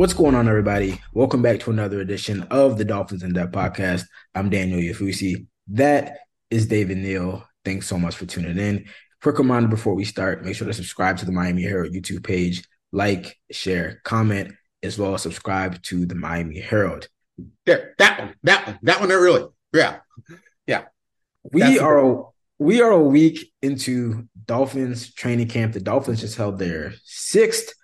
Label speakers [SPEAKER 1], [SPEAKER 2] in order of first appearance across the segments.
[SPEAKER 1] What's going on, everybody? Welcome back to another edition of the Dolphins in Depth podcast. I'm Daniel Oyefusi. That is David Neal. Thanks so much for tuning in. Quick reminder before we start make sure to subscribe to the Miami Herald YouTube page, like, share, comment, as well as subscribe to the Miami Herald.
[SPEAKER 2] There, that one, that one, that one, there, really. Yeah. Yeah.
[SPEAKER 1] We That's are we are a week into Dolphins training camp. The Dolphins just held their sixth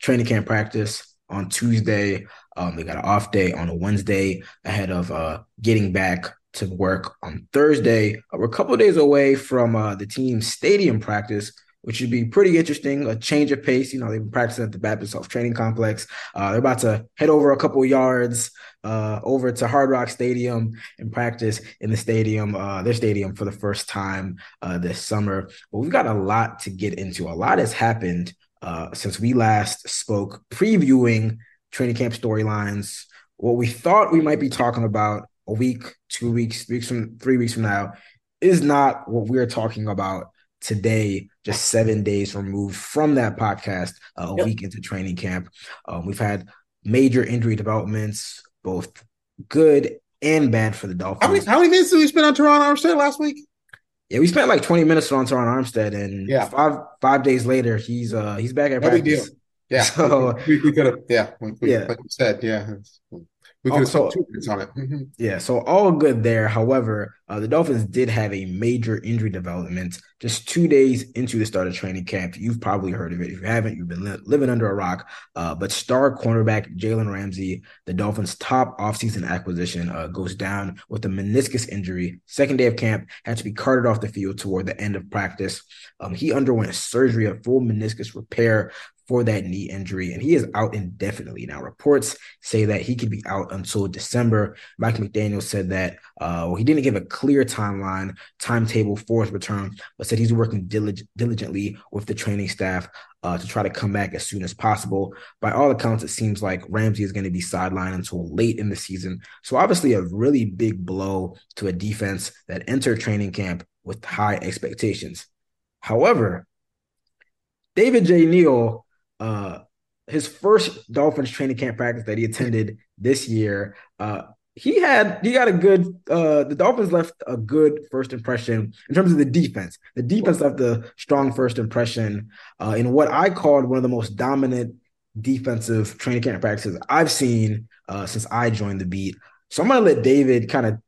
[SPEAKER 1] training camp practice on Tuesday. Um, they got an off day on a Wednesday ahead of uh, getting back to work on Thursday. We're a couple days away from uh, the team's stadium practice, which should be pretty interesting. A change of pace. You know, they've been practicing at the Baptist Health Training Complex. Uh, they're about to head over a couple yards uh, over to Hard Rock Stadium and practice in the stadium, uh, their stadium for the first time uh, this summer. But we've got a lot to get into. A lot has happened uh, since we last spoke, previewing training camp storylines. What we thought we might be talking about a week, two weeks, three weeks from three weeks from now is not what we're talking about today, just seven days removed from that podcast, uh, a yep. week into training camp. Um, we've had major injury developments, both good and bad for the Dolphins.
[SPEAKER 2] How many, how many minutes did we spend on Armstead last week?
[SPEAKER 1] Yeah, we spent like 20 minutes on Terron Armstead, and yeah. five five days later, he's uh he's back at no practice. Big deal.
[SPEAKER 2] Yeah, so we, we could have yeah, we, yeah, like you said, yeah. We could
[SPEAKER 1] have two minutes on it. Mm-hmm. Yeah, so all good there. However, uh, the Dolphins did have a major injury development just two days into the start of training camp. You've probably heard of it. If you haven't, you've been li- living under a rock. Uh, but star cornerback Jalen Ramsey, the Dolphins' top offseason acquisition, uh, goes down with a meniscus injury. Second day of camp, had to be carted off the field toward the end of practice. Um, he underwent surgery, a full meniscus repair for that knee injury, and he is out indefinitely. Now, reports say that he could be out until December. Mike McDaniel said that, uh, well, he didn't give a clear timeline, timetable for his return, but said he's working dilig- diligently with the training staff uh, to try to come back as soon as possible. By all accounts, it seems like Ramsey is going to be sidelined until late in the season. So, obviously, a really big blow to a defense that entered training camp with high expectations. However, David J. Neal uh, his first Dolphins training camp practice that he attended this year, uh, he had he got a good uh the Dolphins left a good first impression in terms of the defense. The defense left a strong first impression uh in what I called one of the most dominant defensive training camp practices I've seen uh since I joined the beat. So I'm gonna let David kind of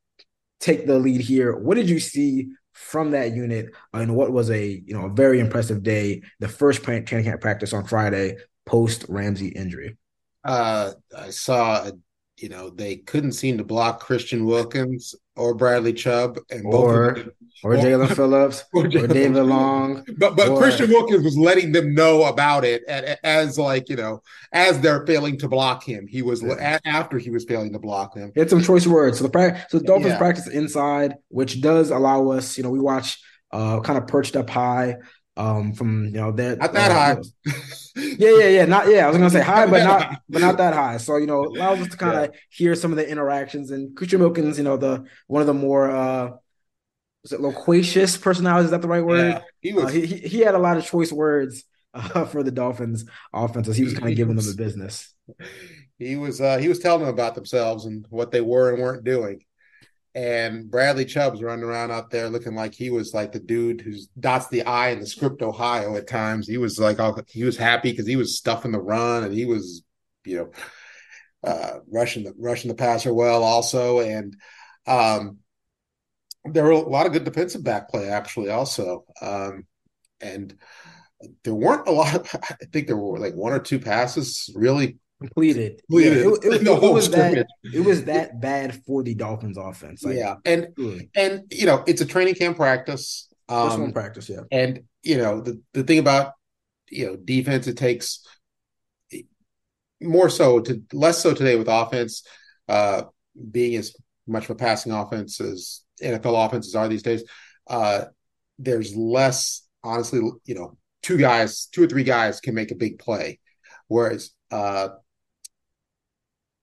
[SPEAKER 1] take the lead here. What did you see from that unit in what was a you know a very impressive day, the first training camp practice on Friday post Ramsey injury.
[SPEAKER 2] Uh, I saw, you know, they couldn't seem to block Christian Wilkins or Bradley Chubb, and
[SPEAKER 1] or both or, Jaelan Phillips or, or David Long.
[SPEAKER 2] But but or, Christian Wilkins was letting them know about it as like you know as they're failing to block him. He was yeah. after he was failing to block him.
[SPEAKER 1] He had some choice words. So the practice, so the Dolphins yeah. practice inside, which does allow us. You know, we watch uh kind of perched up high um from you know that
[SPEAKER 2] not that uh,
[SPEAKER 1] high. Yeah yeah yeah not yeah i was gonna say high but not but not that high. So you know allows us to kind of yeah. hear some of the interactions and Christian Wilkins you know the one of the more uh was it loquacious personality is that the right word? Yeah, he was uh, he, he had a lot of choice words uh, for the dolphins offenses he was kind of giving them the business.
[SPEAKER 2] he was uh he was telling them about themselves and what they were and weren't doing and Bradley Chubb's running around out there looking like he was like the dude who's dots the I in the script Ohio at times. He was like all, he was happy because he was stuffing the run and he was, you know, uh, rushing the rushing the passer well also. And um, there were a lot of good defensive back play actually also. Um, and there weren't a lot of, I think there were like one or two passes really
[SPEAKER 1] completed. completed. Yeah, it, it, it, it was that it was that bad for the Dolphins offense.
[SPEAKER 2] Like, yeah, and and you know it's a training camp practice.
[SPEAKER 1] Um, First one practice, yeah.
[SPEAKER 2] And you know the the thing about you know defense, it takes more so to less so today with offense uh, being as much of a passing offense as NFL offenses are these days. Uh, there's less, honestly, you know, two guys, two or three guys can make a big play, whereas uh,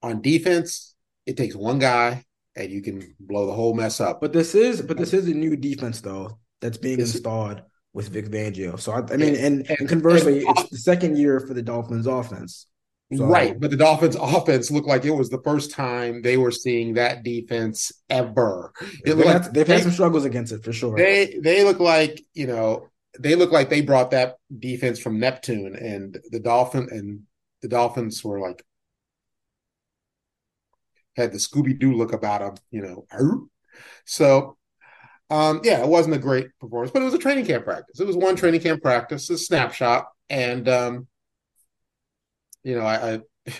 [SPEAKER 2] on defense, it takes one guy and you can blow the whole mess up.
[SPEAKER 1] But this is but this is a new defense though that's being it's, installed with Vic Fangio. So I, I mean, and, and, conversely, and, it's the second year for the Dolphins offense.
[SPEAKER 2] So, right, but the Dolphins' offense looked like it was the first time they were seeing that defense ever.
[SPEAKER 1] It they've, like, had, they've they, had some struggles against it for sure.
[SPEAKER 2] They they look like you know they look like they brought that defense from Neptune, and the Dolphin and the Dolphins were like had the Scooby Doo look about them, you know. So, um, yeah, it wasn't a great performance, but it was a training camp practice. It was one training camp practice, a snapshot, and um, you know, I, I,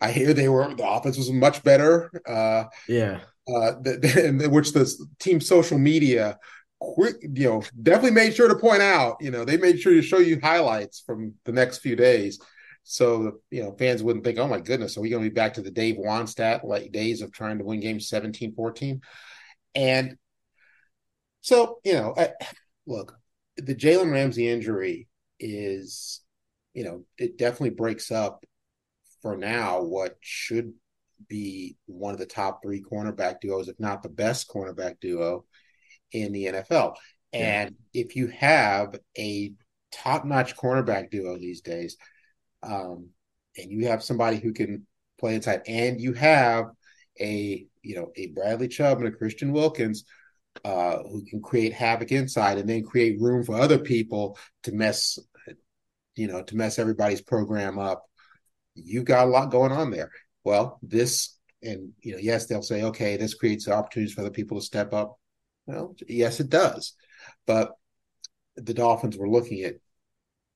[SPEAKER 2] I hear they were the offense was much better. Uh,
[SPEAKER 1] yeah.
[SPEAKER 2] Uh, the, the, which the team social media quick, you know, definitely made sure to point out. You know, they made sure to show you highlights from the next few days, so you know fans wouldn't think, "Oh my goodness, are we going to be back to the Dave Wannstedt like days of trying to win games 17-14? And so, you know, I, look, the Jalen Ramsey injury is you know, it definitely breaks up for now what should be one of the top three cornerback duos, if not the best cornerback duo in the NFL. Yeah. And if you have a top notch cornerback duo these days, um, and you have somebody who can play inside, and you have a you know a Bradley Chubb and a Christian Wilkins uh, who can create havoc inside and then create room for other people to mess you know, to mess everybody's program up. You've got a lot going on there. Well, this, and, you know, yes, they'll say, okay, this creates opportunities for other people to step up. Well, yes, it does. But the Dolphins were looking at,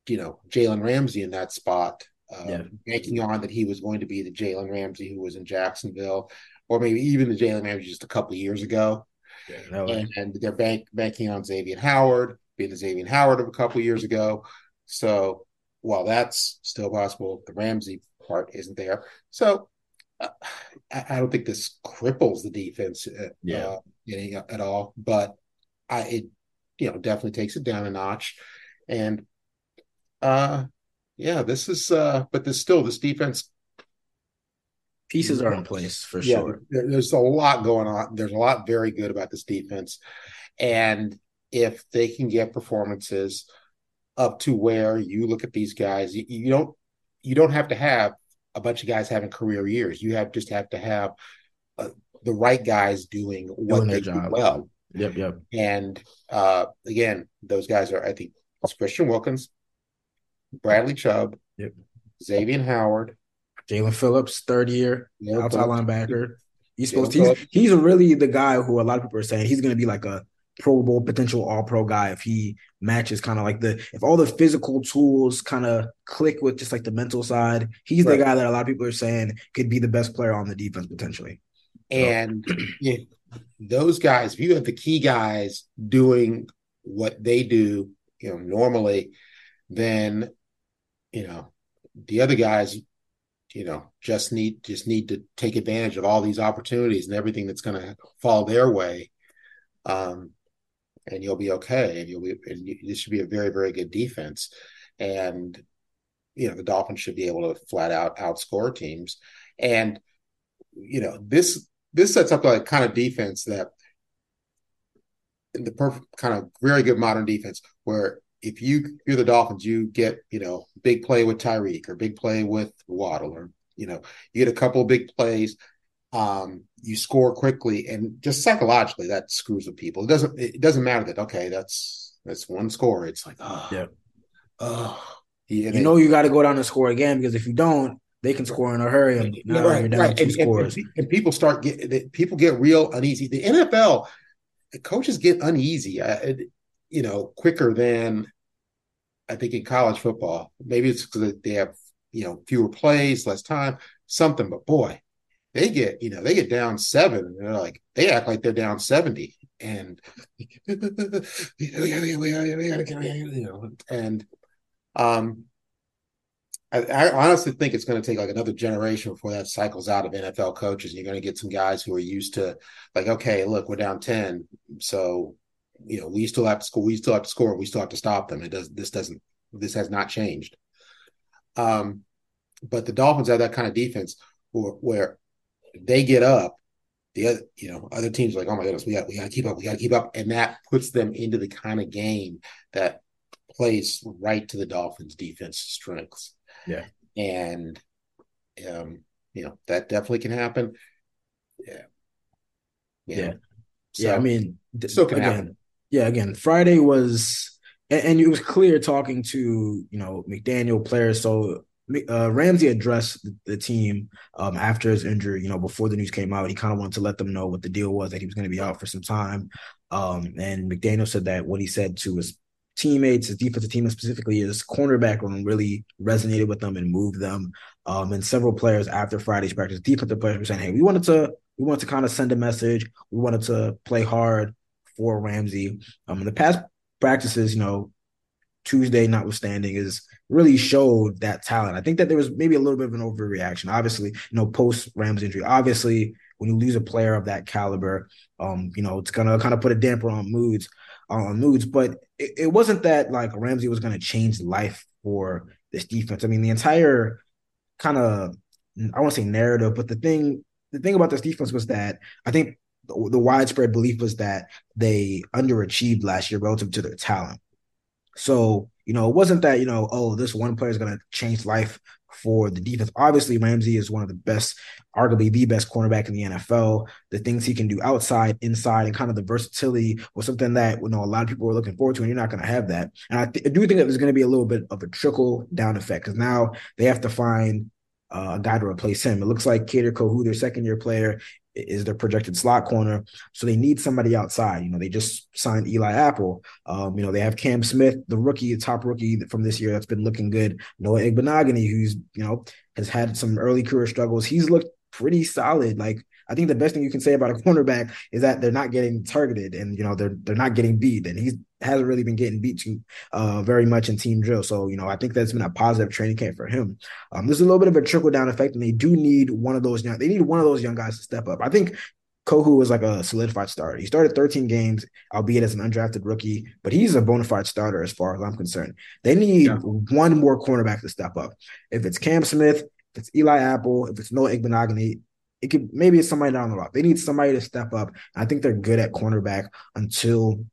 [SPEAKER 2] you know, Jalen Ramsey in that spot, uh, yeah. banking on that he was going to be the Jalen Ramsey who was in Jacksonville, or maybe even the Jalen Ramsey just a couple of years ago. Yeah, and, and, they're bank, banking on Xavier Howard, being the Xavier Howard of a couple of years ago. So while that's still possible, the Ramsey part isn't there. So uh, I, I, don't think this cripples the defense uh, yeah. uh, at all, but I it you know definitely takes it down a notch, and uh yeah, this is uh but there's still this defense
[SPEAKER 1] pieces are in place for yeah, sure.
[SPEAKER 2] There's a lot going on. There's a lot very good about this defense, and if they can get performances up to where you look at these guys. You, you don't you don't have to have a bunch of guys having career years. You have just have to have uh, the right guys doing what doing they do well.
[SPEAKER 1] Yep, yep.
[SPEAKER 2] And uh, again, those guys are I think it's Christian Wilkins, Bradley Chubb,
[SPEAKER 1] yep.
[SPEAKER 2] Xavier Howard,
[SPEAKER 1] Jaelan Phillips, third year outside linebacker. He's supposed to, he's, he's really the guy who a lot of people are saying he's going to be like a Pro Bowl potential All Pro guy if he matches kind of like the if all the physical tools kind of click with just like the mental side. He's right. the guy that a lot of people are saying could be the best player on the defense potentially.
[SPEAKER 2] And so. those guys, if you have the key guys doing what they do, you know, normally, then you know the other guys you know just need just need to take advantage of all these opportunities and everything that's going to fall their way um and you'll be okay. And you'll be, and you, this should be a very, very good defense. And, you know, the Dolphins should be able to flat out outscore teams. And, you know, this, this sets up a kind of defense that the perfect kind of very good modern defense where if you you're the Dolphins, you get you know big play with Tyreek or big play with Waddle or you know you get a couple of big plays um, you score quickly, and just psychologically that screws with people. It doesn't it doesn't matter that okay, that's that's one score. It's like oh,
[SPEAKER 1] yeah,
[SPEAKER 2] oh,
[SPEAKER 1] yeah, you know you got to go down and score again because if you don't, they can score in a hurry and
[SPEAKER 2] yeah, right, you're down right. two and, scores. And, and, people start get people get real uneasy. The NFL coaches get uneasy, you know, quicker than I think in college football. Maybe it's because they have you know fewer plays, less time, something. But boy, they get, you know, they get down seven and they're like, they act like they're down 70. And, you know, and, um, I, I, honestly think it's going to take like another generation before that cycles out of NFL coaches. And You're going to get some guys who are used to, like, okay, look, we're down ten, so you know we still have to score. We still have to score. We still have to stop them. It does. This doesn't. This has not changed. Um, but the Dolphins have that kind of defense where, where they get up, the other, you know, other teams like, oh my goodness, we got we got to keep up, we got to keep up, and that puts them into the kind of game that plays right to the Dolphins' defense strengths.
[SPEAKER 1] Yeah,
[SPEAKER 2] and Um, you know, that definitely can happen.
[SPEAKER 1] Yeah. Yeah. Yeah. So, yeah I mean, still
[SPEAKER 2] can
[SPEAKER 1] again,
[SPEAKER 2] happen.
[SPEAKER 1] Yeah. Again, Friday was, and, and, it was clear talking to, you know, McDaniel players. So uh, Ramsey addressed the team um, after his injury. You know, before the news came out, he kind of wanted to let them know what the deal was that he was going to be out for some time. Um, and McDaniel said that what he said to his teammates, his defensive team specifically, his cornerback room really resonated with them and moved them. Um, and several players after Friday's practice, defensive players were saying, "Hey, we wanted to we wanted to kind of send a message. We wanted to play hard for Ramsey." Um, in the past practices, you know, Tuesday notwithstanding, is really showed that talent. I think that there was maybe a little bit of an overreaction. Obviously, you know, post Rams injury, obviously when you lose a player of that caliber, um, you know, it's gonna kind of put a damper on moods, on moods. But it, it wasn't that like Ramsey was gonna change life for this defense. I mean, the entire kind of I won't say narrative, but the thing the thing about this defense was that I think the, widespread belief was that they underachieved last year relative to their talent. So, you know, it wasn't that, you know, oh, this one player is going to change life for the defense. Obviously, Ramsey is one of the best, arguably the best cornerback in the NFL. The things he can do outside, inside, and kind of the versatility was something that you know a lot of people were looking forward to, and you're not going to have that. And I, th- I do think that there's going to be a little bit of a trickle down effect because now they have to find uh, a guy to replace him. It looks like Kader Kohou, their second year player, is their projected slot corner. So they need somebody outside. You know, they just signed Eli Apple. Um, you know, they have Cam Smith, the rookie, the top rookie from this year that's been looking good. Noah Igbinoghene, who's, you know, has had some early career struggles. He's looked pretty solid. Like I think the best thing you can say about a cornerback is that they're not getting targeted and you know they're they're not getting beat. And he hasn't really been getting beat to uh, very much in team drill. So you know I think that's been a positive training camp for him. Um, there's a little bit of a trickle down effect, and they do need one of those young. They need one of those young guys to step up. I think Kohou was like a solidified starter. He started 13 games, albeit as an undrafted rookie, but he's a bona fide starter as far as I'm concerned. They need yeah. one more cornerback to step up. If it's Cam Smith, if it's Eli Apple, if it's Noah Igbinoghene, it could maybe it's somebody down the road. They need somebody to step up. I think they're good at cornerback until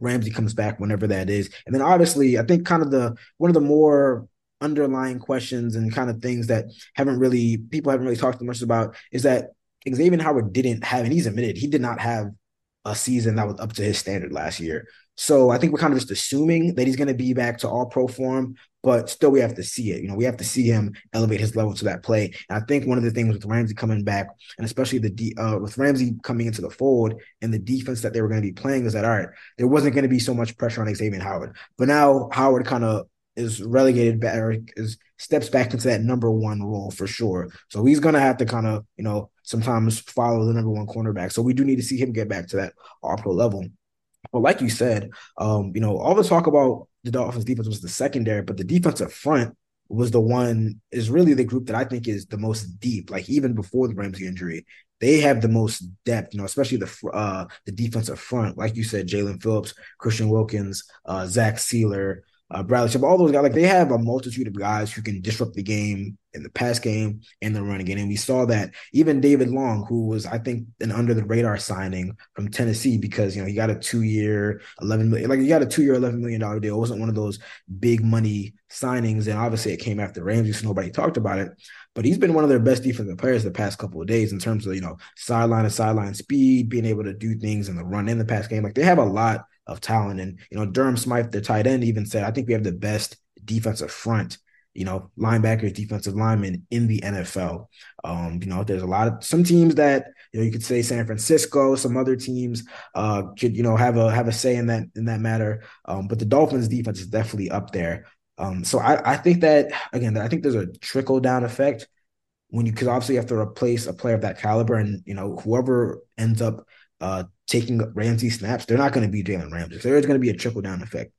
[SPEAKER 1] Ramsey comes back, whenever that is. And then obviously, I think kind of the one of the more underlying questions and kind of things that haven't really people haven't really talked much about is that Xavier Howard didn't have, and he's admitted he did not have a season that was up to his standard last year. So I think we're kind of just assuming that he's going to be back to all pro form, but still we have to see it. You know, we have to see him elevate his level to that play. And I think one of the things with Ramsey coming back, and especially the uh, with Ramsey coming into the fold and the defense that they were going to be playing, is that all right? There wasn't going to be so much pressure on Xavier Howard, but now Howard kind of is relegated back or is steps back into that number one role for sure. So he's gonna have to kind of, you know, sometimes follow the number one cornerback. So we do need to see him get back to that all pro level. But like you said, um, you know, all the talk about the Dolphins defense was the secondary, but the defensive front was the one is really the group that I think is the most deep. Like even before the Ramsey injury, they have the most depth. You know, especially the uh the defensive front. Like you said, Jaelan Phillips, Christian Wilkins, uh, Zach Sieler, uh, Bradley Chubb, all those guys, like they have a multitude of guys who can disrupt the game in the pass game and the running game. And we saw that even David Long, who was, I think, an under the radar signing from Tennessee because, you know, he got a two year, 11 million, like he got a two year, $11 million deal. It wasn't one of those big money signings. And obviously it came after Ramsey, so nobody talked about it. But he's been one of their best defensive players the past couple of days in terms of, you know, sideline to sideline speed, being able to do things in the run in the pass game. Like they have a lot of talent. And, you know, Durham Smythe, the tight end, even said, I think we have the best defensive front, you know, linebackers, defensive linemen in the NFL. Um, you know, there's a lot of some teams that, you know, you could say San Francisco, some other teams uh could, you know, have a have a say in that in that matter. Um, but the Dolphins defense is definitely up there. Um, so I, I think that again, I think there's a trickle down effect when you because obviously you have to replace a player of that caliber, and you know whoever ends up uh, taking Ramsey snaps, they're not going to be Jalen Ramsey. So there's going to be a trickle down effect.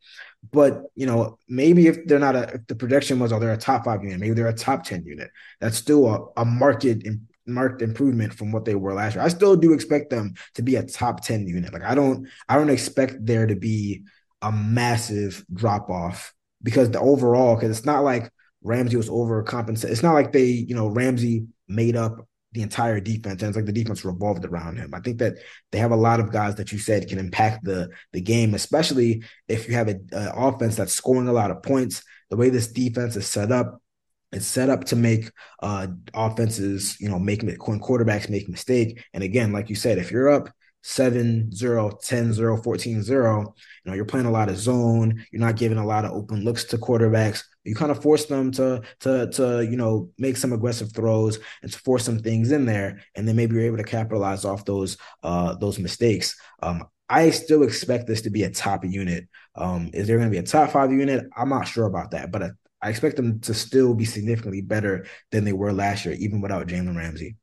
[SPEAKER 1] But you know, maybe if they're not a, if the projection was, oh, they're a top five unit, maybe they're a top ten unit. That's still a, a market marked improvement from what they were last year. I still do expect them to be a top ten unit. Like I don't, I don't expect there to be a massive drop off because the overall, because it's not like Ramsey was overcompensated. It's not like they, you know, Ramsey made up the entire defense. And it's like the defense revolved around him. I think that they have a lot of guys that you said can impact the the game, especially if you have an offense that's scoring a lot of points. The way this defense is set up, it's set up to make uh, offenses, you know, make when quarterbacks make mistake. And again, like you said, if you're up 7 0, 10 0, 14 0, you know, you're playing a lot of zone. You're not giving a lot of open looks to quarterbacks. You kind of force them to to to you know make some aggressive throws and to force some things in there, and then maybe you're able to capitalize off those uh those mistakes. Um, I still expect this to be a top unit. Um, is there going to be a top five unit? I'm not sure about that, but I expect them to still be significantly better than they were last year, even without Jalen Ramsey.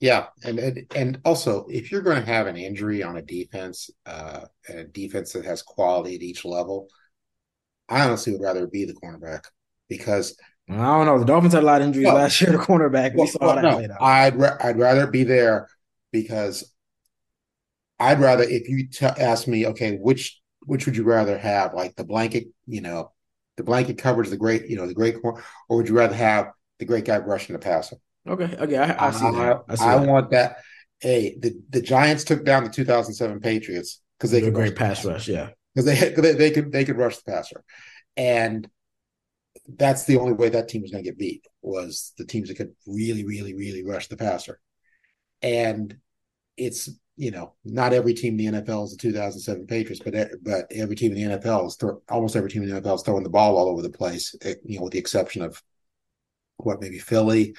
[SPEAKER 2] Yeah, and, and and also if you're going to have an injury on a defense, uh, a defense that has quality at each level, I honestly would rather be the cornerback because
[SPEAKER 1] I don't know. The Dolphins had a lot of injuries well, last year. The cornerback, we saw well, that
[SPEAKER 2] no, I'd ra- I'd rather be there because I'd rather if you t- ask me, okay, which which would you rather have, like the blanket, you know, the blanket coverage, the great, you know, the great corner, or would you rather have the great guy rushing the passer?
[SPEAKER 1] Okay, okay, I, I see I, that.
[SPEAKER 2] I, see I that. want that. Hey, the, the Giants took down the 2007 Patriots because they could
[SPEAKER 1] great pass rush, yeah,
[SPEAKER 2] because they, they they could they could rush the passer, and that's the only way that team was going to get beat was the teams that could really, really, really rush the passer, and it's you know not every team in the NFL is the 2007 Patriots, but but every team in the NFL is throw, almost every team in the NFL is throwing the ball all over the place, eh, you know, with the exception of what maybe Philly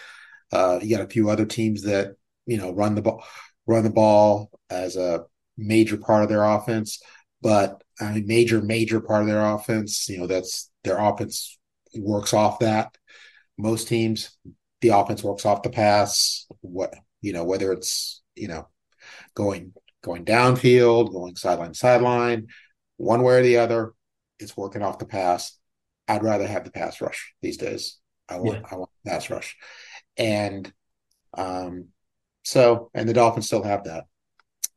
[SPEAKER 2] uh, you got a few other teams that you know run the ball, run the ball as a major part of their offense, but I mean, major major part of their offense. You know, that's their offense works off that. Most teams, the offense works off the pass. What you know, whether it's you know going going downfield, going sideline sideline, one way or the other, it's working off the pass. I'd rather have the pass rush these days. I want yeah. I want pass rush. And um, so, and the Dolphins still have that.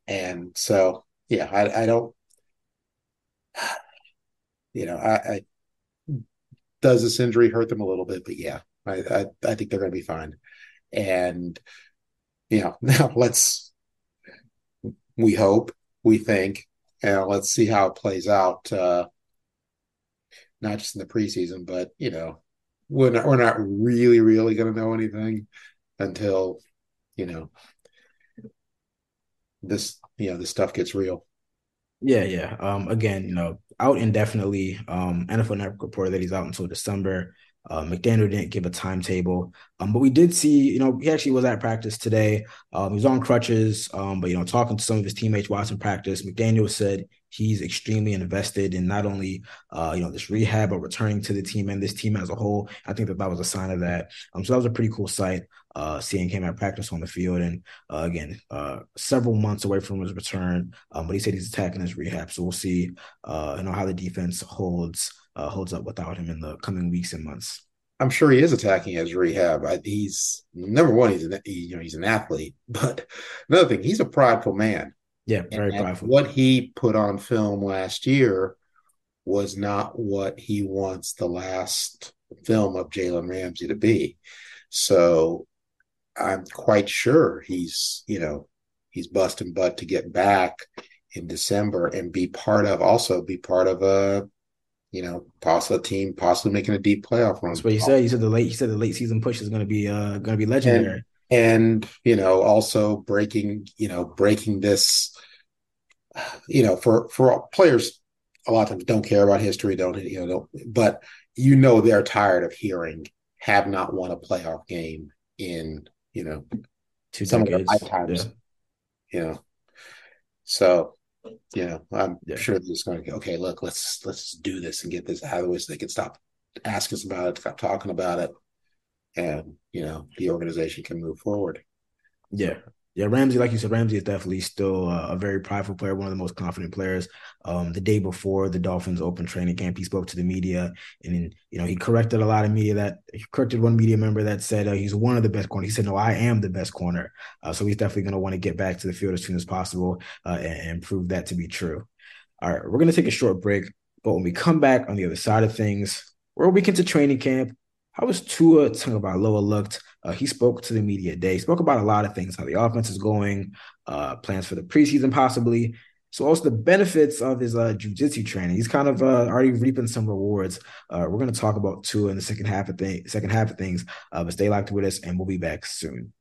[SPEAKER 2] And so, yeah, I, I don't, you know, I, I, does this injury hurt them a little bit? But yeah, I, I, I think they're going to be fine. And, you know, now let's, we hope, we think, and let's see how it plays out. Uh, not just in the preseason, but you know, we're not, we're not really really going to know anything until you know this you know this stuff gets real.
[SPEAKER 1] Yeah yeah. Um again you know out indefinitely um nfl network reported that he's out until december uh, McDaniel didn't give a timetable, um, but we did see, you know, he actually was at practice today. Um, he was on crutches, um, but you know, talking to some of his teammates watching practice, McDaniel said he's extremely invested in not only uh, you know this rehab but returning to the team and this team as a whole. I think that that was a sign of that. Um, so that was a pretty cool sight. Uh, seeing him at practice on the field, and uh, again, uh, several months away from his return. Um, but he said he's attacking his rehab, so we'll see, uh, you know, how the defense holds uh, holds up without him in the coming weeks and months.
[SPEAKER 2] I'm sure he is attacking his rehab. I, he's number one. He's an he, you know he's an athlete, but another thing, he's a prideful man.
[SPEAKER 1] Yeah, very and prideful.
[SPEAKER 2] What he put on film last year was not what he wants the last film of Jalen Ramsey to be. So I'm quite sure he's, you know, he's busting butt to get back in December and be part of also be part of a you know, possible team possibly making a deep playoff run.
[SPEAKER 1] That's what he said. He said the late he said the late season push is gonna be uh gonna be legendary.
[SPEAKER 2] And, and you know, also breaking, you know, breaking this you know, for for players a lot of times don't care about history, don't you know, don't, but you know they're tired of hearing have not won a playoff game in you know
[SPEAKER 1] Two some decades.
[SPEAKER 2] of their lifetimes. Yeah. You know, so know, I'm yeah. sure they're just going to go, okay, look, let's let's do this and get this out of the way so they can stop asking us about it, stop talking about it, and you know, the organization can move forward.
[SPEAKER 1] Yeah, yeah, Ramsey, like you said, Ramsey is definitely still uh, a very prideful player, one of the most confident players. Um, the day before the Dolphins open training camp, he spoke to the media, and you know he corrected a lot of media that he corrected one media member that said uh, he's one of the best corners. He said, "No, I am the best corner." Uh, so he's definitely going to want to get back to the field as soon as possible uh, and, and prove that to be true. All right, we're going to take a short break, but when we come back on the other side of things, we're a week into training camp. How was Tua Tagovailoa looked? Uh, he spoke to the media day, spoke about a lot of things, how the offense is going, uh, plans for the preseason possibly. so also the benefits of his uh, jujitsu training. He's kind of uh, already reaping some rewards. Uh, we're going to talk about Tua in the second half of things. Second half of things, uh, but stay locked with us, and we'll be back soon.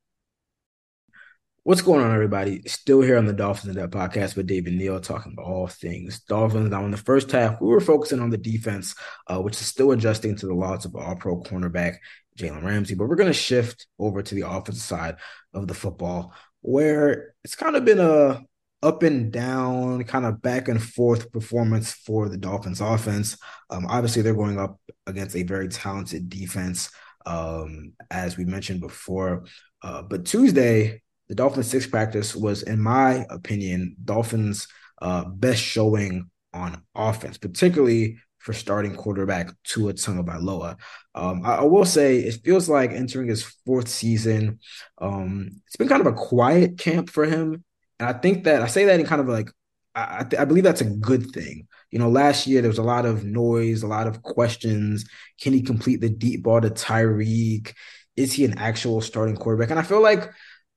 [SPEAKER 1] What's going on, everybody? Still here on the Dolphins in Depth podcast with David Neal talking about all things Dolphins. Now, in the first half, we were focusing on the defense, uh, which is still adjusting to the loss of all pro cornerback Jalen Ramsey. But we're going to shift over to the offensive side of the football, where it's kind of been a up and down, kind of back and forth performance for the Dolphins offense. Um, obviously, they're going up against a very talented defense, um, as we mentioned before. Uh, but Tuesday, the Dolphins six practice was, in my opinion, Dolphins' uh, best showing on offense, particularly for starting quarterback Tua Tagovailoa. Um, I, I, will say it feels like entering his fourth season. Um, it's been kind of a quiet camp for him, and I think that I say that in kind of like I, I, I believe that's a good thing. You know, last year there was a lot of noise, a lot of questions. Can he complete the deep ball to Tyreek? Is he an actual starting quarterback? And I feel like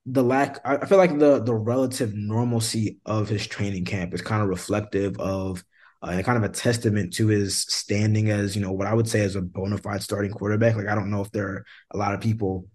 [SPEAKER 1] the lack I feel like the the relative normalcy of his training camp is kind of reflective of uh, and kind of a testament to his standing as you know what I would say as a bona fide starting quarterback. Like I don't know if there are a lot of people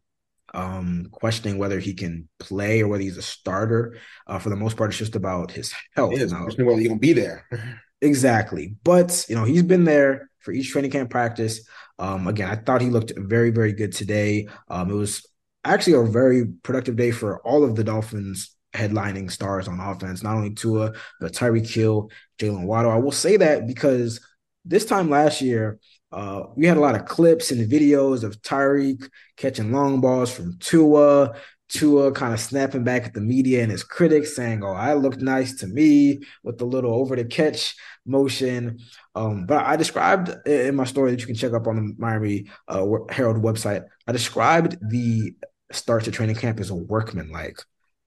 [SPEAKER 1] um questioning whether he can play or whether he's a starter. Uh, for the most part, it's just about his health.
[SPEAKER 2] It is now, whether he's gonna be there.
[SPEAKER 1] exactly, but you know he's been there for each training camp practice. Um, again, I thought he looked very, very good today. Um, it was actually a very productive day for all of the Dolphins headlining stars on offense, not only Tua, but Tyreek Hill, Jalen Waddle. I will say that because this time last year, uh, we had a lot of clips and videos of Tyreek catching long balls from Tua, Tua kind of snapping back at the media and his critics saying, Oh, I looked nice to me with the little over the catch motion. Um, but I described in my story that you can check up on the Miami uh, Herald website, I described the start to training camp as a workman like.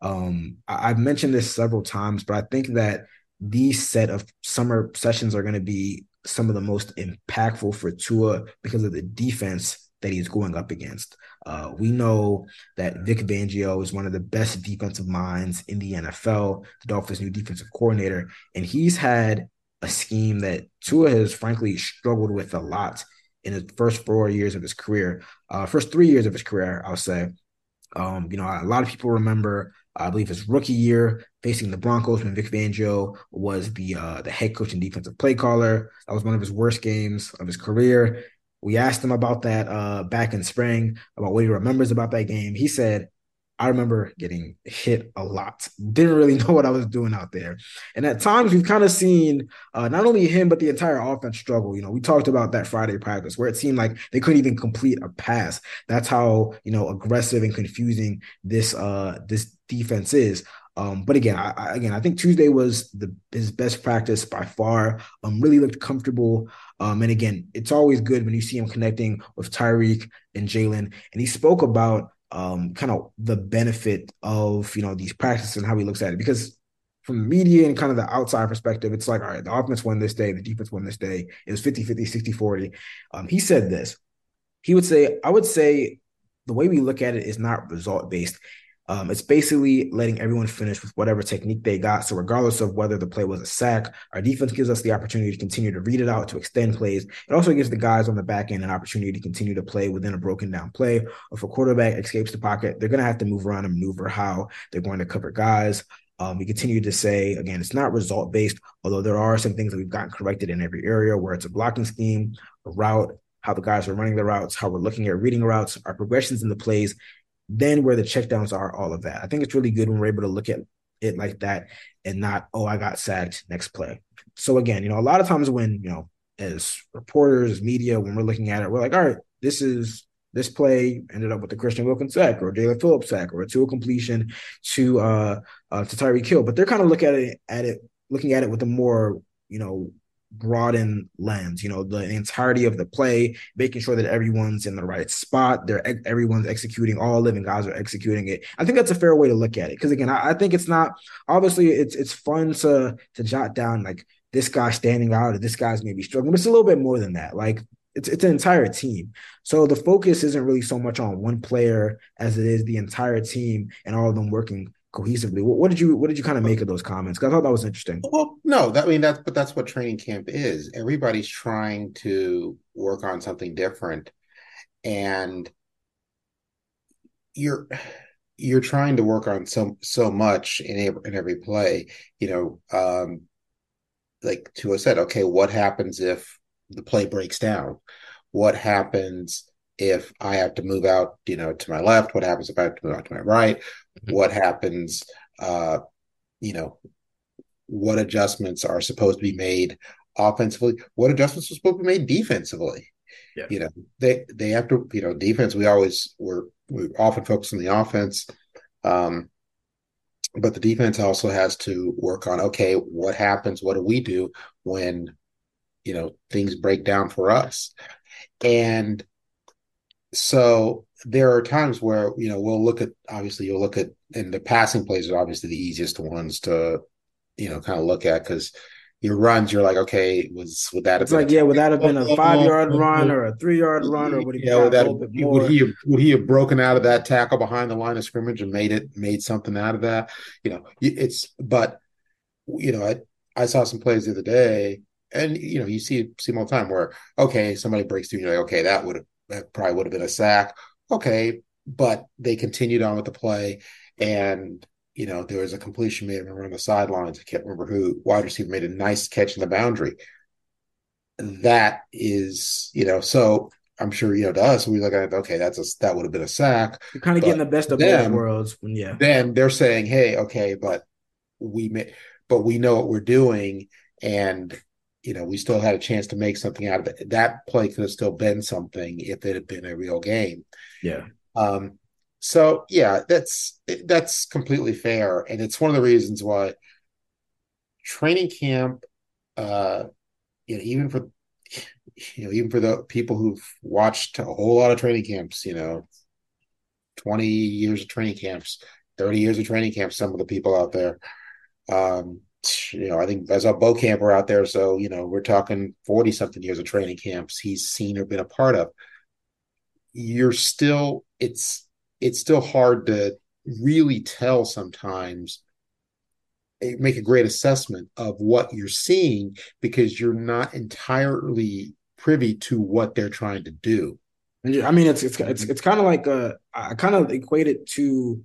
[SPEAKER 1] Um, I- I've mentioned this several times, but I think that these set of summer sessions are going to be some of the most impactful for Tua because of the defense that he's going up against. Uh, we know that Vic Fangio is one of the best defensive minds in the NFL, the Dolphins' new defensive coordinator, and he's had a scheme that Tua has frankly struggled with a lot in his first four years of his career, uh, first three years of his career, I'll say. Um, you know, a lot of people remember, I believe, his rookie year facing the Broncos when Vic Fangio was the uh, the head coach and defensive play caller. That was one of his worst games of his career. We asked him about that uh, back in spring, about what he remembers about that game. He said I remember getting hit a lot. Didn't really know what I was doing out there. And at times we've kind of seen uh, not only him, but the entire offense struggle. You know, we talked about that Friday practice where it seemed like they couldn't even complete a pass. That's how, you know, aggressive and confusing this uh this defense is. Um, but again, I, I, again, I think Tuesday was the his best practice by far. Um, really looked comfortable. Um, and again, it's always good when you see him connecting with Tyreek and Jalen. And he spoke about um, kind of the benefit of you know these practices and how he looks at it because from the media and kind of the outside perspective, it's like, all right, the offense won this day, the defense won this day. It was 50 50, 60 40. Um, he said this. He would say, I would say the way we look at it is not result based. Um, it's basically letting everyone finish with whatever technique they got. So, regardless of whether the play was a sack, our defense gives us the opportunity to continue to read it out, to extend plays. It also gives the guys on the back end an opportunity to continue to play within a broken down play. If a quarterback escapes the pocket, they're going to have to move around and maneuver how they're going to cover guys. Um, we continue to say, again, it's not result based, although there are some things that we've gotten corrected in every area where it's a blocking scheme, a route, how the guys are running the routes, how we're looking at reading routes, our progressions in the plays, then where the checkdowns are, all of that. I think it's really good when we're able to look at it like that and not, oh, I got sacked next play. So again, you know, a lot of times when, you know, as reporters, as media, when we're looking at it, we're like, all right, this is this play ended up with the Christian Wilkins sack or Jaelan Phillips sack or a a completion to uh, uh to Tyreek Hill. But they're kind of looking at it at it looking at it with a more, you know, broaden lens you know the entirety of the play making sure that everyone's in the right spot. They're everyone's executing all living guys are executing it. I think that's a fair way to look at it. Because again I, I, think it's not obviously it's it's fun to to jot down like this guy standing out or this guy's maybe struggling but it's a little bit more than that. Like it's it's an entire team. So the focus isn't really so much on one player as it is the entire team and all of them working cohesively. What, what, did you what did you kind of make of those comments? I thought that was interesting.
[SPEAKER 2] Well, no, that I mean that's but that's what training camp is. Everybody's trying to work on something different, and you're you're trying to work on so so much in every, in every play. You know, um, like Tua said, okay, what happens if the play breaks down? What happens if I have to move out, you know, to my left? What happens if I have to move out to my right? Mm-hmm. What happens, uh, you know, what adjustments are supposed to be made offensively? What adjustments are supposed to be made defensively? Yeah. You know, they they have to, you know, defense. We always were we often focus on the offense, um, but the defense also has to work on okay, what happens? What do we do when you know things break down for us? And so there are times where you know we'll look at obviously you'll look at and the passing plays are obviously the easiest ones to you know kind of look at because your runs you're like okay was would that have
[SPEAKER 1] it's like yeah would that have been a five yard run or a three yard run or would he yeah,
[SPEAKER 2] would, that, would he have, would he have broken out of that tackle behind the line of scrimmage and made it made something out of that? You know it's but you know I I saw some plays the other day and you know you see see them all the time where okay somebody breaks through you're like okay that would have that probably would have been a sack. Okay, but they continued on with the play, and you know there was a completion made. On the sidelines. I can't remember who wide receiver made a nice catch in the boundary. That is, you know, so I'm sure you know to us we look at it. Okay, that's a that would have been a sack.
[SPEAKER 1] You're kind of getting the best of both worlds. When, yeah.
[SPEAKER 2] Then they're saying, hey, okay, but we may, but we know what we're doing, and you know, we still had a chance to make something out of it. That play could have still been something if it had been a real game.
[SPEAKER 1] Yeah.
[SPEAKER 2] Um, so yeah, that's that's completely fair, and it's one of the reasons why training camp, uh, you know, even for you know, even for the people who've watched a whole lot of training camps, you know, twenty years of training camps, thirty years of training camps, some of the people out there, um, you know, I think as a Bo Camper out there, so you know, we're talking forty something years of training camps he's seen or been a part of. You're still, it's it's still hard to really tell sometimes eh, make a great assessment of what you're seeing because you're not entirely privy to what they're trying to do.
[SPEAKER 1] I mean, it's it's it's, it's kind of like a, I kind of equate it to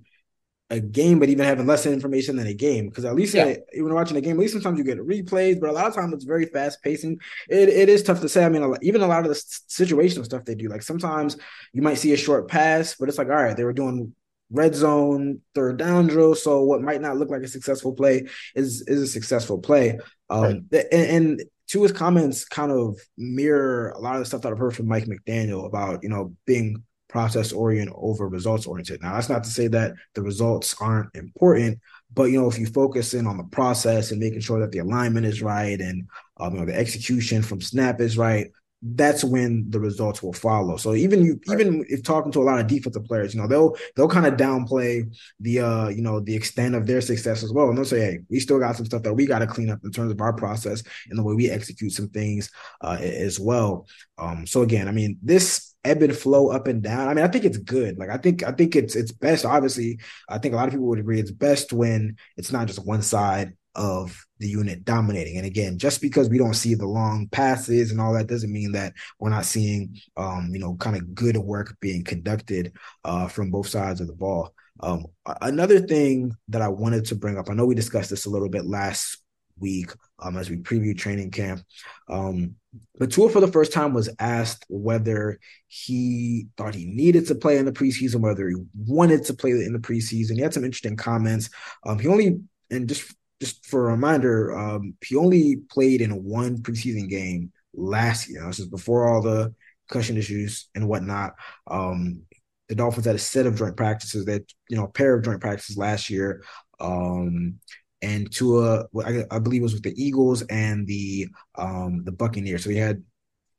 [SPEAKER 1] a game, but even having less information than a game. Because at least yeah. even watching a game, at least sometimes you get replays, but a lot of times it's very fast pacing. It, it is tough to say. I mean, even a lot of the situational stuff they do, like sometimes you might see a short pass, but it's like, all right, they were doing red zone third down drill. So what might not look like a successful play is is a successful play. Um, right. and, and to his comments, kind of mirror a lot of the stuff that I've heard from Mike McDaniel about you know being process oriented over results oriented. Now, that's not to say that the results aren't important, but you know, if you focus in on the process and making sure that the alignment is right and um, you know the execution from snap is right, that's when the results will follow. So even you, right. even if talking to a lot of defensive players, you know, they'll they'll kind of downplay the uh, you know, the extent of their success as well. And they'll say, hey, we still got some stuff that we got to clean up in terms of our process and the way we execute some things uh, as well. Um, so again, I mean, this ebb and flow up and down. I mean, I think it's good. Like I think I think it's it's best. Obviously, I think a lot of people would agree it's best when it's not just one side of the unit dominating. And again, just because we don't see the long passes and all that doesn't mean that we're not seeing, um, you know, kind of good work being conducted uh, from both sides of the ball. Um, another thing that I wanted to bring up, I know we discussed this a little bit last week um, as we previewed training camp. Um, but Tua, for the first time, was asked whether he thought he needed to play in the preseason, whether he wanted to play in the preseason. He had some interesting comments. Um, he only, and just just for a reminder, um, he only played in one preseason game last year. This is before all the concussion issues and whatnot. Um, the Dolphins had a set of joint practices that you know, a pair of joint practices last year. Um, and Tua, I, I believe it was with the Eagles and the um the Buccaneers. So he had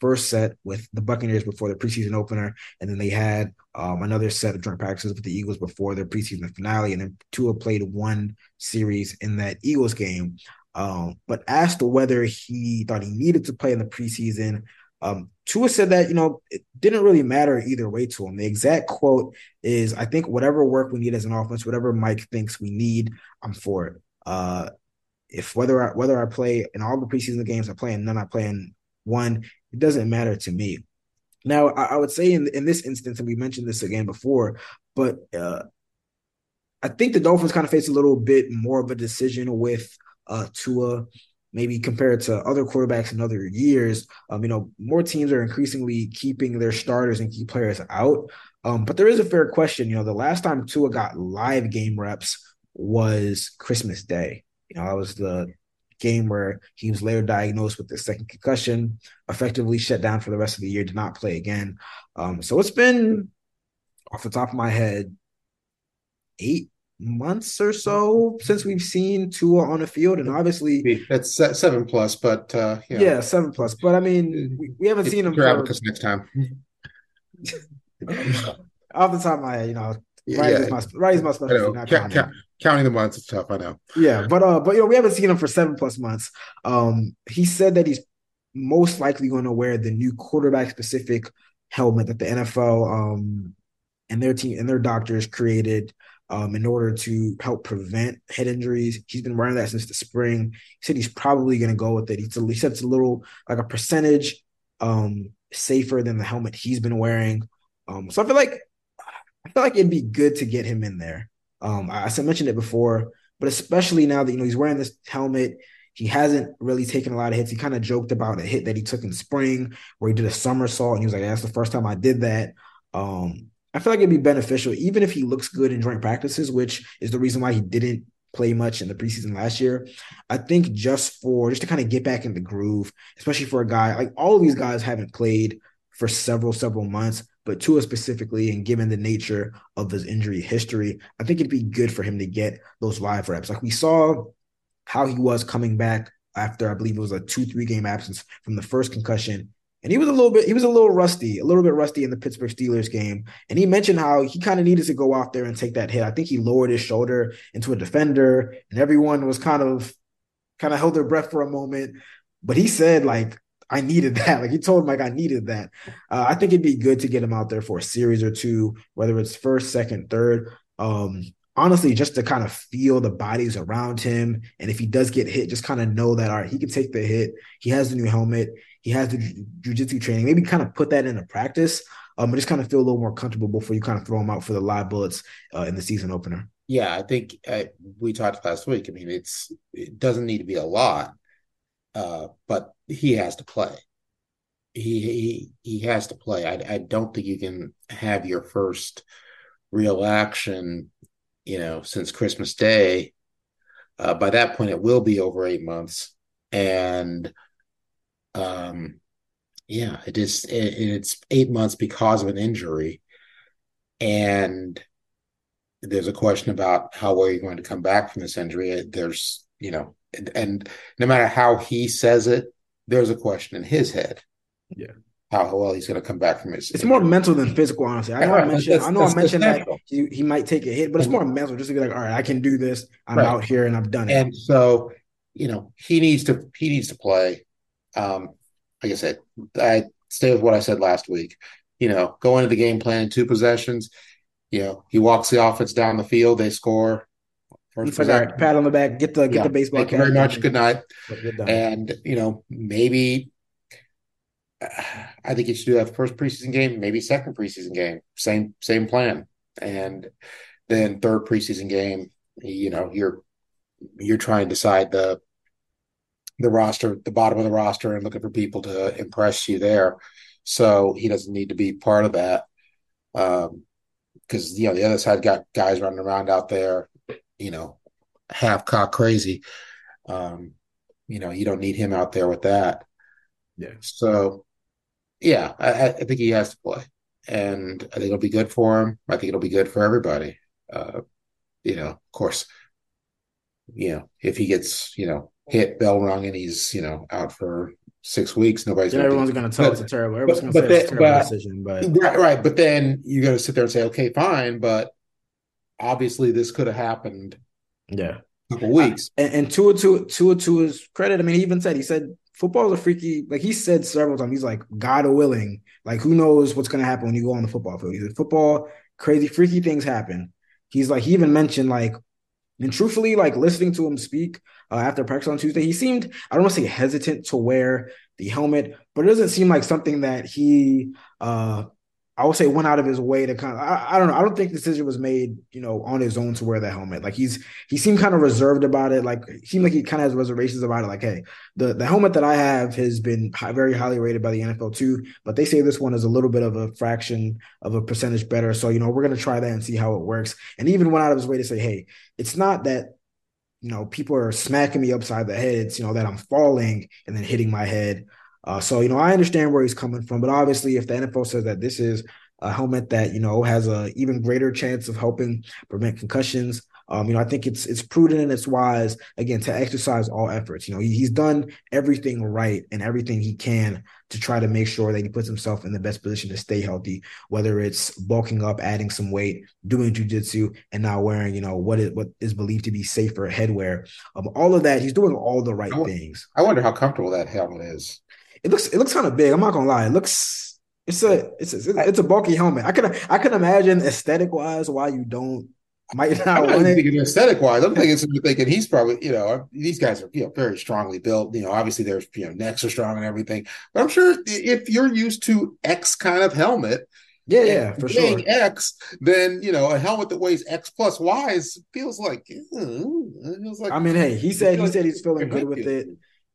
[SPEAKER 1] first set with the Buccaneers before the preseason opener, and then they had um, another set of joint practices with the Eagles before their preseason finale. And then Tua played one series in that Eagles game. Um, but asked whether he thought he needed to play in the preseason, Um, Tua said that you know it didn't really matter either way to him. The exact quote is, "I think whatever work we need as an offense, whatever Mike thinks we need, I'm for it. Uh, if whether I, whether I play in all the preseason games, I play in none, I play in one, it doesn't matter to me." Now, I, I would say in in this instance, and we mentioned this again before, but uh, I think the Dolphins kind of face a little bit more of a decision with uh, Tua maybe compared to other quarterbacks in other years. Um, you know, more teams are increasingly keeping their starters and key players out. Um, but there is a fair question. You know, the last time Tua got live game reps was Christmas Day. You know, that was the game where he was later diagnosed with the second concussion, effectively shut down for the rest of the year, did not play again. Um, so it's been off the top of my head, eight months or so since we've seen Tua on the field, and obviously
[SPEAKER 2] that's seven plus. But uh,
[SPEAKER 1] yeah. yeah, seven plus. But I mean, we, we haven't seen him
[SPEAKER 2] for next time.
[SPEAKER 1] Off the top of my head, you know, right yeah. is my my specialty. Not
[SPEAKER 2] count, count, counting the months is tough. I know.
[SPEAKER 1] Yeah, but uh, but you know, we haven't seen him for seven plus months. Um, he said that he's most likely going to wear the new quarterback specific helmet that the NFL um and their team and their doctors created um, in order to help prevent head injuries. He's been wearing that since the spring. He said he's probably going to go with it. He said it's a little like a percentage um, safer than the helmet he's been wearing. Um, so I feel like I feel like it'd be good to get him in there. Um, I, I mentioned it before, but especially now that you know he's wearing this helmet, he hasn't really taken a lot of hits. He kind of joked about a hit that he took in spring where he did a somersault, and he was like, "That's the first time I did that." Um, I feel like it'd be beneficial, even if he looks good in joint practices, which is the reason why he didn't play much in the preseason last year. I think just for just to kind of get back in the groove, especially for a guy like all of these guys haven't played for several, several months, but Tua specifically, and given the nature of his injury history, I think it'd be good for him to get those live reps. Like we saw how he was coming back after I believe it was a two, three game absence from the first concussion and he was a little bit he was a little rusty, a little bit rusty in the Pittsburgh Steelers game. And he mentioned how he kind of needed to go out there and take that hit. I think he lowered his shoulder into a defender, and everyone was kind of kind of held their breath for a moment. But he said like I needed that. Like he told him like I needed that. Uh, I think it'd be good to get him out there for a series or two, whether it's first, second, third. Um, honestly, just to kind of feel the bodies around him. And if he does get hit, just kind of know that all right, he can take the hit. He has the new helmet. He has the jujitsu training. Maybe kind of put that into practice. Um, just kind of feel a little more comfortable before you kind of throw him out for the live bullets uh, in the season opener.
[SPEAKER 2] Yeah, I think uh, we talked last week. I mean, it's it doesn't need to be a lot, uh, but he has to play. He he he has to play. I I don't think you can have your first real action, you know, since Christmas Day. Uh, by that point, it will be over eight months, and um, yeah, it is. It, it's eight months because of an injury, and there's a question about how well you're going to come back from this injury. There's, you know, and, and no matter how he says it, there's a question in his head.
[SPEAKER 1] Yeah
[SPEAKER 2] how well he's going to come back from his.
[SPEAKER 1] It's more mental than physical, honestly. I know right, I mentioned, I know I mentioned that he, he might take a hit, but it's more mental, just to be like, all right, I can do this. I'm right. out here and I've done it.
[SPEAKER 2] And so, you know, he needs to he needs to play. Um, like I said, I stay with what I said last week. You know, go into the game plan two possessions. You know, he walks the offense down the field, they score.
[SPEAKER 1] First all right, pat on the back, get the get yeah, the baseball.
[SPEAKER 2] Thank you very much. Good night. And you know, maybe I think you should do that first preseason game, maybe second preseason game. Same same plan, and then third preseason game. You know, you're you're trying to decide the the roster, the bottom of the roster, and looking for people to impress you there. So he doesn't need to be part of that. Um, because you know the other side got guys running around out there, you know, half cock crazy. Um, you know, you don't need him out there with that.
[SPEAKER 1] Yeah.
[SPEAKER 2] So, yeah, I, I think he has to play, and I think it'll be good for him. I think it'll be good for everybody. Uh, you know, of course, you know, if he gets, you know, hit bell rung and he's, you know, out for six weeks, nobody's
[SPEAKER 1] yeah,
[SPEAKER 2] gonna
[SPEAKER 1] everyone's going to tell but, it's a terrible. Everyone's going to say it's a terrible but, decision, but
[SPEAKER 2] right, right. But then you got to sit there and say, okay, fine, but obviously this could have happened.
[SPEAKER 1] Yeah, A
[SPEAKER 2] couple weeks.
[SPEAKER 1] Uh, and, and Tua Tua Tua Tua's credit, I mean, he even said he said football is a freaky. Like he said several times, he's like, God willing, like who knows what's gonna happen when you go on the football field. He's like, football, crazy, freaky things happen. He's like, he even mentioned like, and truthfully, like listening to him speak uh, after practice on Tuesday, he seemed I don't want to say hesitant to wear the helmet, but it doesn't seem like something that he uh I would say went out of his way to kind of I, I, don't know. I don't think the decision was made, you know, on his own to wear that helmet. Like he's he seemed kind of reserved about it. Like he seemed like he kind of has reservations about it. Like, hey, the the helmet that I have has been high, very highly rated by the NFL too, but they say this one is a little bit of a fraction of a percentage better. So you know, we're gonna try that and see how it works. And even went out of his way to say, hey, it's not that you know people are smacking me upside the head. It's you know that I'm falling and then hitting my head. Uh, so you know, I understand where he's coming from, but obviously, if the NFL says that this is a helmet that you know has a even greater chance of helping prevent concussions, um, you know, I think it's it's prudent and it's wise again to exercise all efforts. You know, he, he's done everything right and everything he can to try to make sure that he puts himself in the best position to stay healthy. Whether it's bulking up, adding some weight, doing jujitsu, and now wearing, you know, what is what is believed to be safer headwear. Um, all of that, he's doing all the right
[SPEAKER 2] I
[SPEAKER 1] things.
[SPEAKER 2] I wonder how comfortable that helmet is.
[SPEAKER 1] It looks it looks kind of big. I'm not gonna lie. It looks it's a it's a, it's a bulky helmet. I can I can imagine aesthetic wise why you don't might not
[SPEAKER 2] I'm not
[SPEAKER 1] want it.
[SPEAKER 2] thinking aesthetic wise. I'm thinking thinking he's probably you know these guys are you know very strongly built. You know obviously their you know necks are strong and everything. But I'm sure if you're used to X kind of helmet.
[SPEAKER 1] Yeah, yeah, for sure.
[SPEAKER 2] X, then you know a helmet that weighs X plus Y is, feels like. Uh, feels like
[SPEAKER 1] I mean, hey, he said he said he's feeling good with it.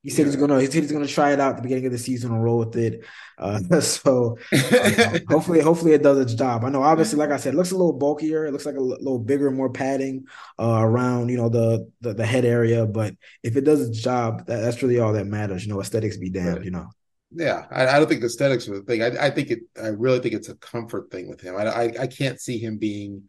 [SPEAKER 1] He said yeah. he's gonna he said he's gonna try it out at the beginning of the season and roll with it. Uh, so uh, hopefully hopefully it does its job. I know obviously like I said, it looks a little bulkier. It looks like a little bigger, more padding uh, around you know the, the, the head area. But if it does its job, that, that's really all that matters. You know, aesthetics be damned. Right. You know.
[SPEAKER 2] Yeah, I, I, don't think the aesthetics are the thing. I, I, think it. I really think it's a comfort thing with him. I I, I can't see him being.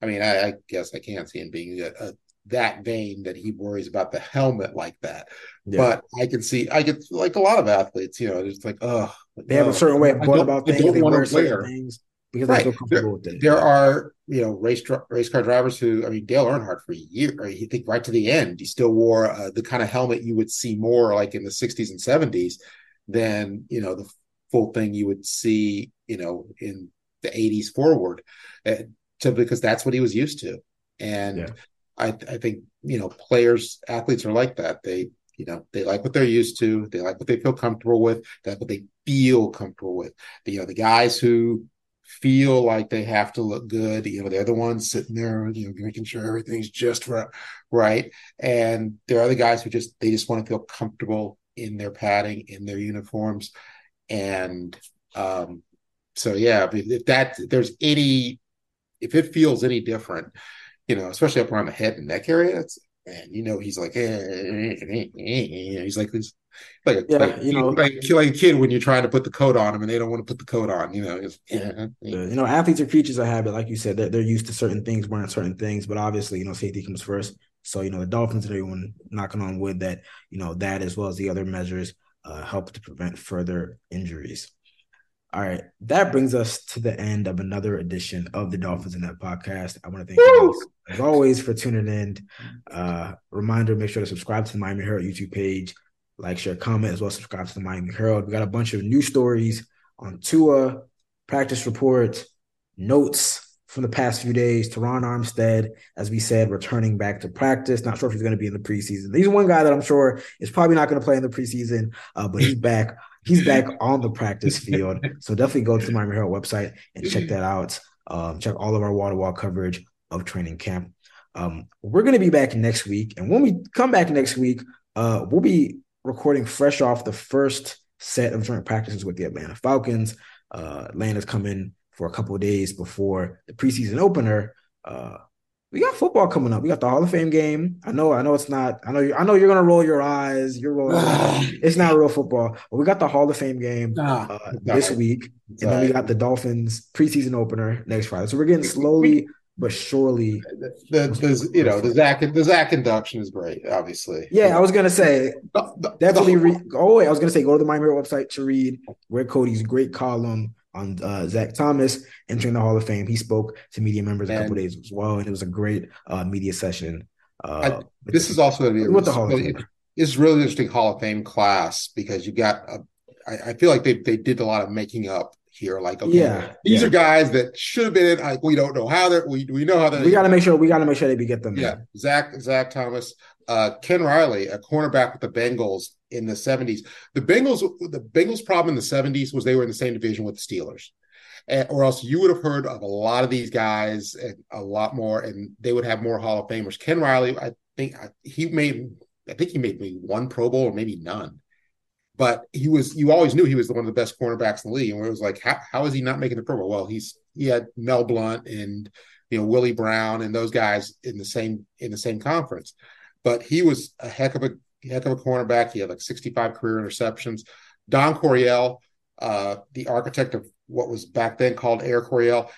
[SPEAKER 2] I mean, I, I guess I can't see him being a, a that vain that he worries about the helmet like that. Yeah. But I can see, I get like a lot of athletes, you know, it's like, oh,
[SPEAKER 1] they have a certain way of going about things. They wear certain things because right. they feel comfortable
[SPEAKER 2] there,
[SPEAKER 1] with it.
[SPEAKER 2] There are, you know, race race car drivers who, I mean, Dale Earnhardt for a year, or you think right to the end, he still wore uh, the kind of helmet you would see more like in the 60s and 70s than, you know, the full thing you would see, you know, in the 80s forward, uh, to because that's what he was used to. And yeah. I, I think you know players, athletes are like that. They you know they like what they're used to. They like what they feel comfortable with. That's what they feel comfortable with. The, you know the guys who feel like they have to look good. You know, they're the ones sitting there, you know, making sure everything's just right. And there are the guys who just they just want to feel comfortable in their padding, in their uniforms, and um, so yeah, if, that if there's any if it feels any different, you know, especially up around the head and neck area. It's man, you know, he's like, eh, eh, eh, he's like this, like a, yeah, like, you know, like, like a kid when you're trying to put the coat on them and they don't want to put the coat on. You know, yeah,
[SPEAKER 1] you know, athletes are creatures of habit, like you said. They're, they're used to certain things, wearing certain things, but obviously, you know, safety comes first. So, you know, the Dolphins and everyone knocking on wood that, you know, that as well as the other measures uh, help to prevent further injuries. All right, that brings us to the end of another edition of the Dolphins in Depth podcast. I want to thank Woo! you guys, as always for tuning in. Uh, reminder: make sure to subscribe to the Miami Herald YouTube page, like, share, comment, as well as subscribe to the Miami Herald. We got a bunch of new stories on Tua, practice report, notes from the past few days. Terron Armstead, as we said, returning back to practice. Not sure if he's going to be in the preseason. He's one guy that I'm sure is probably not going to play in the preseason, uh, but he's back he's back on the practice field. So definitely go to the Miami Herald website and check that out. Um, check all of our water wall coverage of training camp. Um, we're going to be back next week. And when we come back next week, uh, we'll be recording fresh off the first set of joint practices with the Atlanta Falcons. Uh, Atlanta's coming for a couple days before the preseason opener. Uh, we got football coming up. We got the Hall of Fame game. I know, I know it's not. I know, you, I know you're gonna roll your eyes. You're rolling. it's not real football, but we got the Hall of Fame game uh, this week, and then we got the Dolphins preseason opener next Friday. So we're getting slowly but surely.
[SPEAKER 2] The, the, you know the Zach the Zach induction is great. Obviously,
[SPEAKER 1] yeah. I was gonna say definitely. Re- oh wait, I was gonna say go to the Miami website to read where Cody's great column on uh, Zach Thomas entering the Hall of Fame. He spoke to media members a couple days as well, and it was a great uh, media session. Uh,
[SPEAKER 2] I, this is also going to be a,
[SPEAKER 1] with the Hall of Fame.
[SPEAKER 2] it's really interesting Hall of Fame class because you got a, I, I feel like they they did a lot of making up here. Like, okay,
[SPEAKER 1] Yeah,
[SPEAKER 2] these
[SPEAKER 1] yeah.
[SPEAKER 2] are guys that should have been. in. Like, we don't know how they're. We we know how they.
[SPEAKER 1] We got to make sure we got to make sure that they get them. in.
[SPEAKER 2] yeah, Zach Zach Thomas, uh, Ken Riley, a cornerback with the Bengals in the seventies. The Bengals the Bengals problem in the seventies was they were in the same division with the Steelers. And, or else you would have heard of a lot of these guys and a lot more, and they would have more Hall of Famers. Ken Riley, I think he made, I think he made maybe one Pro Bowl or maybe none but he was you always knew he was one of the best cornerbacks in the league and it was like how, how is he not making the pro bowl well he's he had mel blount and you know willie brown and those guys in the same in the same conference but he was a heck of a heck of a cornerback he had like 65 career interceptions don coryell uh the architect of what was back then called air coryell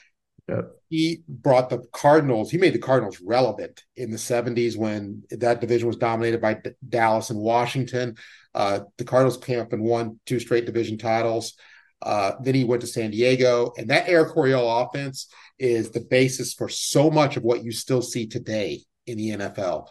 [SPEAKER 1] Yep.
[SPEAKER 2] he brought the Cardinals. He made the Cardinals relevant in the '70s when that division was dominated by D- Dallas and Washington. Uh, the Cardinals came up and won two straight division titles. Uh, then he went to San Diego, and that Air Coryell offense is the basis for so much of what you still see today in the NFL.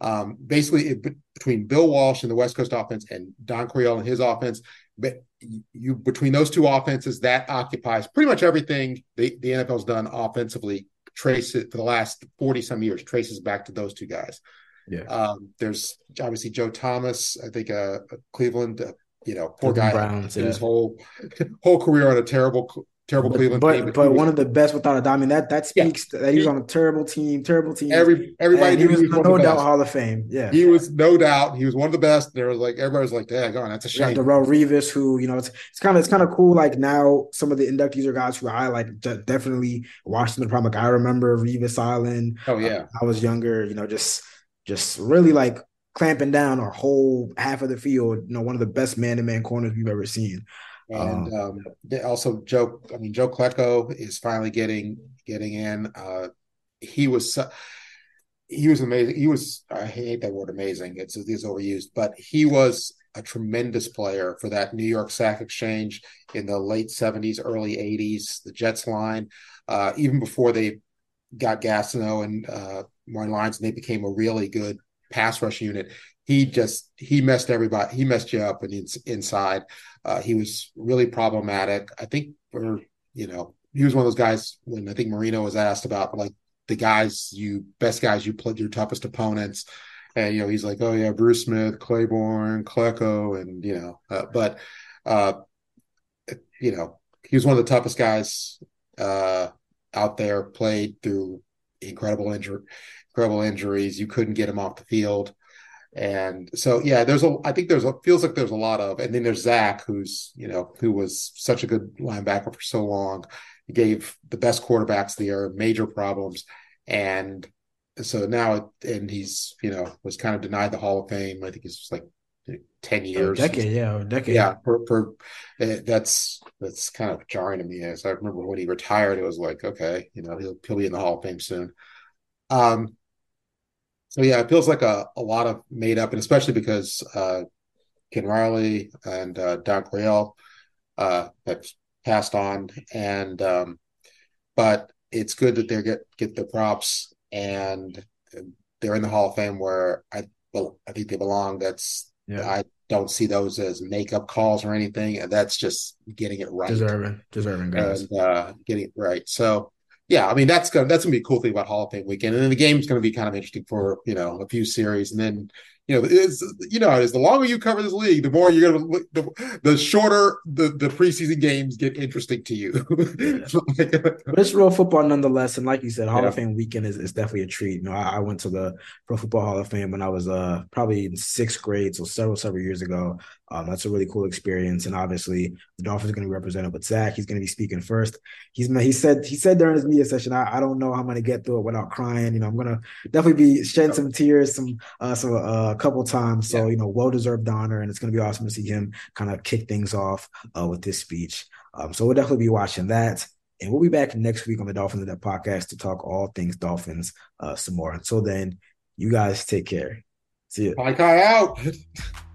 [SPEAKER 2] Um, basically, it, between Bill Walsh and the West Coast offense and Don Coryell and his offense, but you between those two offenses, that occupies pretty much everything the, the NFL's done offensively. Trace it for the last forty some years. Traces back to those two guys.
[SPEAKER 1] Yeah.
[SPEAKER 2] Um, there's obviously Joe Thomas. I think uh, Cleveland. Uh, you know, poor
[SPEAKER 1] Cleveland
[SPEAKER 2] guy.
[SPEAKER 1] Browns, yeah.
[SPEAKER 2] his whole whole career on a terrible, terrible
[SPEAKER 1] But,
[SPEAKER 2] Cleveland
[SPEAKER 1] but,
[SPEAKER 2] team.
[SPEAKER 1] but one of the best without a doubt. I mean that that
[SPEAKER 2] Yeah.
[SPEAKER 1] speaks that he was on a terrible team, terrible team.
[SPEAKER 2] every everybody
[SPEAKER 1] he
[SPEAKER 2] knew
[SPEAKER 1] was
[SPEAKER 2] he was
[SPEAKER 1] no doubt. Hall of Fame. Yeah.
[SPEAKER 2] He was no doubt. He was one of the best. There was like everybody was like, "Yeah, go on, that's a shame."
[SPEAKER 1] Darrelle Revis, who you know, it's it's kind of it's kind of cool. Like now, some of the inductees are guys who I like. de- Definitely Washington Prime. Like I remember Revis Island.
[SPEAKER 2] Oh yeah,
[SPEAKER 1] I was younger. You know, just just really like clamping down our whole half of the field. You know, one of the best man to man corners we've ever seen.
[SPEAKER 2] And um, they also Joe. I mean, Joe Klecko is finally getting getting in. Uh, he was he was amazing. He was I hate that word amazing. It's it's overused, but he was a tremendous player for that New York Sack Exchange in the late seventies, early eighties. The Jets line, uh, even before they got Gastineau and uh, Martin Lyons, and they became a really good pass rush unit. He just he messed everybody. He messed you up and ins inside. Uh, he was really problematic. I think for you know he was one of those guys when I think Marino was asked about like the guys you best guys you played your toughest opponents. And you know he's like, oh yeah, Bruce Smith, Claiborne, Klecko, and you know, uh, but uh, you know he was one of the toughest guys uh, out there. Played through incredible injury, incredible injuries. You couldn't get him off the field, and so yeah, there's a. I think there's a feels like there's a lot of, and then there's Zach, who's you know who was such a good linebacker for so long. He gave the best quarterbacks of the era major problems, and so now and he's you know was kind of denied the Hall of Fame. I think it's like ten
[SPEAKER 1] A
[SPEAKER 2] years.
[SPEAKER 1] decade, yeah, a decade.
[SPEAKER 2] Yeah, for, for eh, that's that's kind of jarring to me. As I remember when he retired, it was like, okay, you know, he'll he'll be in the Hall of Fame soon. Um, so yeah, it feels like a, a lot of made up, and especially because uh, Ken Riley and uh, Don Coryell uh, have passed on, and um, but it's good that they get get the props and they're in the Hall of Fame where I well, I think they belong. That's
[SPEAKER 1] Yeah.
[SPEAKER 2] I don't see those as makeup calls or anything, and that's just getting it right
[SPEAKER 1] deserving, deserving guys.
[SPEAKER 2] and uh, getting it right. So yeah, I mean that's gonna that's gonna be a cool thing about Hall of Fame weekend, and then the game's gonna be kind of interesting for you know a few series, and then you know it's you know as the longer you cover this league, the more you're gonna look- the, the shorter the the preseason games get interesting to you.
[SPEAKER 1] But it's real football nonetheless. And like you said, Hall
[SPEAKER 2] Yeah.
[SPEAKER 1] of Fame weekend is, is definitely a treat. You know, I, I went to the Pro Football Hall of Fame when I was uh probably in sixth grade, so several, several years ago. Um, that's a really cool experience. And obviously the Dolphins are going to be represented with Zach. He's going to be speaking first. He's he said he said during his media session, I, I don't know how I'm going to get through it without crying. You know, I'm gonna definitely be shedding some tears some uh so uh, a couple times. So,
[SPEAKER 2] Yeah.
[SPEAKER 1] you know, well deserved honor, and it's gonna be awesome to see him kind of kick things off uh with this speech. Um, so we'll definitely be watching that. And we'll be back next week on the Dolphins of That podcast to talk all things Dolphins uh, some more. Until then, you guys take care. See you.
[SPEAKER 2] Kai Kai out.